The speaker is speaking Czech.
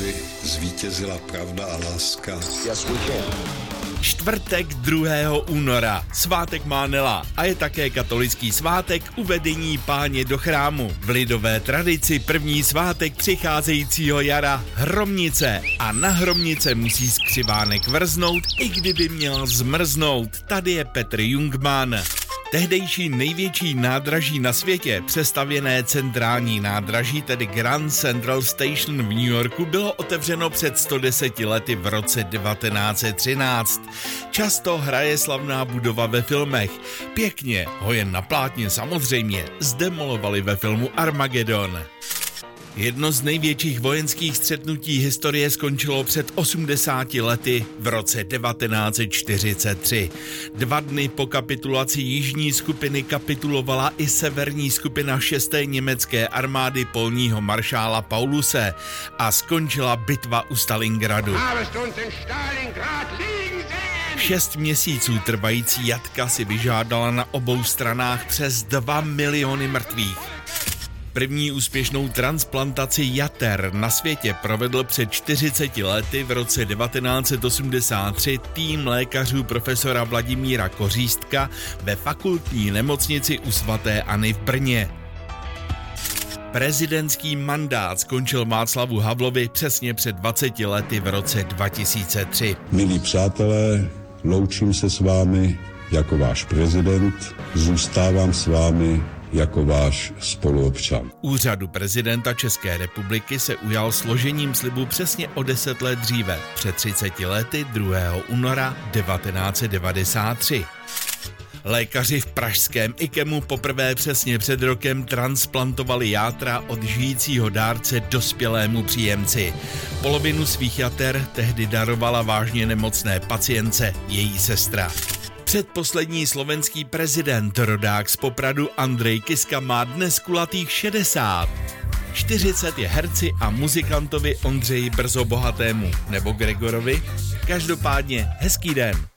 aby zvítězila pravda a láska. Yes, we can. Čtvrtek 2. února. Svátek Mánela a je také katolický svátek uvedení páně do chrámu. V lidové tradici první svátek přicházejícího jara Hromnice. A na Hromnice musí skřivánek vrznout, i kdyby měl zmrznout. Tady je Petr Jungmann. Tehdejší největší nádraží na světě, přestavěné centrální nádraží, tedy Grand Central Station v New Yorku, bylo otevřeno před 110 lety v roce 1913. Často hraje slavná budova ve filmech. Pěkně ho jen na plátně samozřejmě zdemolovali ve filmu Armageddon. Jedno z největších vojenských střetnutí historie skončilo před 80 lety v roce 1943. Dva dny po kapitulaci jižní skupiny kapitulovala i severní skupina 6. německé armády polního maršála Pauluse a skončila bitva u Stalingradu. Šest měsíců trvající jatka si vyžádala na obou stranách přes 2 miliony mrtvých. První úspěšnou transplantaci jater na světě provedl před 40 lety v roce 1983 tým lékařů profesora Vladimíra Kořístka ve fakultní nemocnici u svatéAny v Brně. Prezidentský mandát skončil Václavu Havlovi přesně před 20 lety v roce 2003. Milí přátelé, loučím se s vámi jako váš prezident, zůstávám s vámi jako váš spoluobčan. Úřadu prezidenta České republiky se ujal složením slibu přesně o deset let dříve, před 30 lety 2. února 1993. Lékaři v pražském IKEMu poprvé přesně před rokem transplantovali játra od žijícího dárce dospělému příjemci. Polovinu svých jater tehdy darovala vážně nemocné pacience její sestra. Předposlední slovenský prezident, rodák z Popradu Andrej Kiska má dnes kulatých 60. 40 je herci a muzikantovi Ondřeji Brzo Bohatému nebo Gregorovi. Každopádně hezký den.